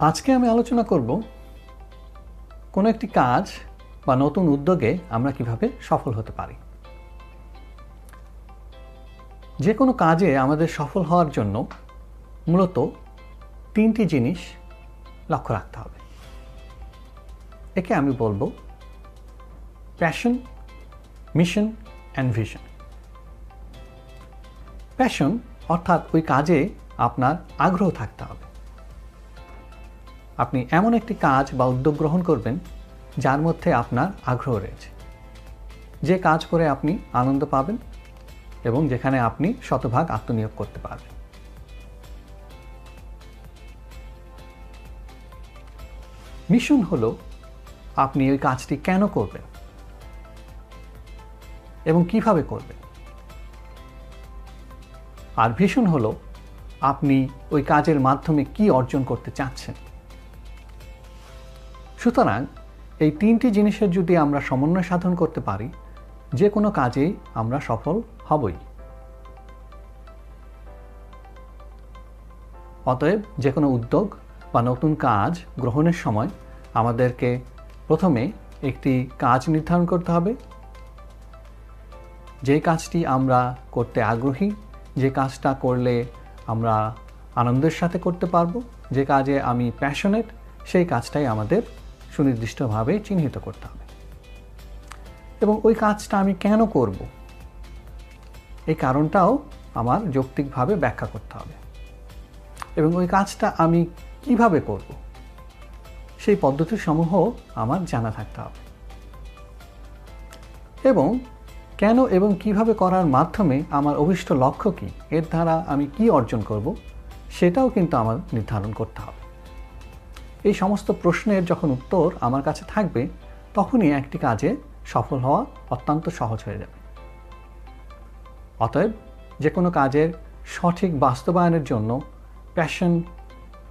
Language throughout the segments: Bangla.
আজকে আমি আলোচনা করব কোনো একটি কাজ বা নতুন উদ্যোগে আমরা কীভাবে সফল হতে পারি। যে কোনো কাজে আমাদের সফল হওয়ার জন্য মূলত তিনটি জিনিস লক্ষ্য রাখতে হবে। একে আমি বলব passion, mission and vision. Passion অর্থাৎ ওই কাজে আপনার আগ্রহ থাকতে হবে। আপনি এমন একটি কাজ বা উদ্যোগ গ্রহণ করবেন যার মধ্যে আপনার আগ্রহ রয়েছে। যে কাজ করে আপনি আনন্দ পাবেন এবং যেখানে আপনি শতভাগ আত্মনিয়োগ করতে পারবেন। মিশন হলো আপনি ওই কাজটি কেন করবেন এবং কীভাবে করবেন। আর ভীষণ হলো আপনি ওই কাজের মাধ্যমে কি অর্জন করতে চাচ্ছেন। সুতরাং এই তিনটি জিনিসের যদি আমরা সমন্বয় সাধন করতে পারি, যে কোনো কাজেই আমরা সফল হবই। অতএব যে কোনো উদ্যোগ বা নতুন কাজ গ্রহণের সময় আমাদেরকে প্রথমে একটি কাজ নির্ধারণ করতে হবে। যে কাজটি আমরা করতে আগ্রহী, যে কাজটা করলে আমরা আনন্দের সাথে করতে পারব, যে কাজে আমি প্যাশনেট সেই কাজটাই আমাদের সুনির্দিষ্টভাবে চিহ্নিত করতে হবে। এবং ওই কাজটা আমি কেন করব? এই কারণটাও আমার যৌক্তিকভাবে ব্যাখ্যা করতে হবে। এবং ওই কাজটা আমি কীভাবে করব? সেই পদ্ধতিসমূহ আমার জানা থাকতে হবে। এবং কেন এবং কীভাবে করার মাধ্যমে আমার অভিষ্ট লক্ষ্য কী? এর দ্বারা আমি কি অর্জন করব? সেটাও কিন্তু আমার নির্ধারণ করতে হবে। এই সমস্ত প্রশ্নের যখন উত্তর আমার কাছে থাকবে, তখনই একটি কাজে সফল হওয়া অত্যন্ত সহজ হয়ে যাবে। অতএব যে কোনো কাজের সঠিক বাস্তবায়নের জন্য প্যাশন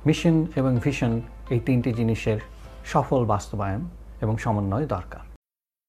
মিশন এবং ভিশন এই তিনটি জিনিসের সফল বাস্তবায়ন এবং সমন্বয় দরকার।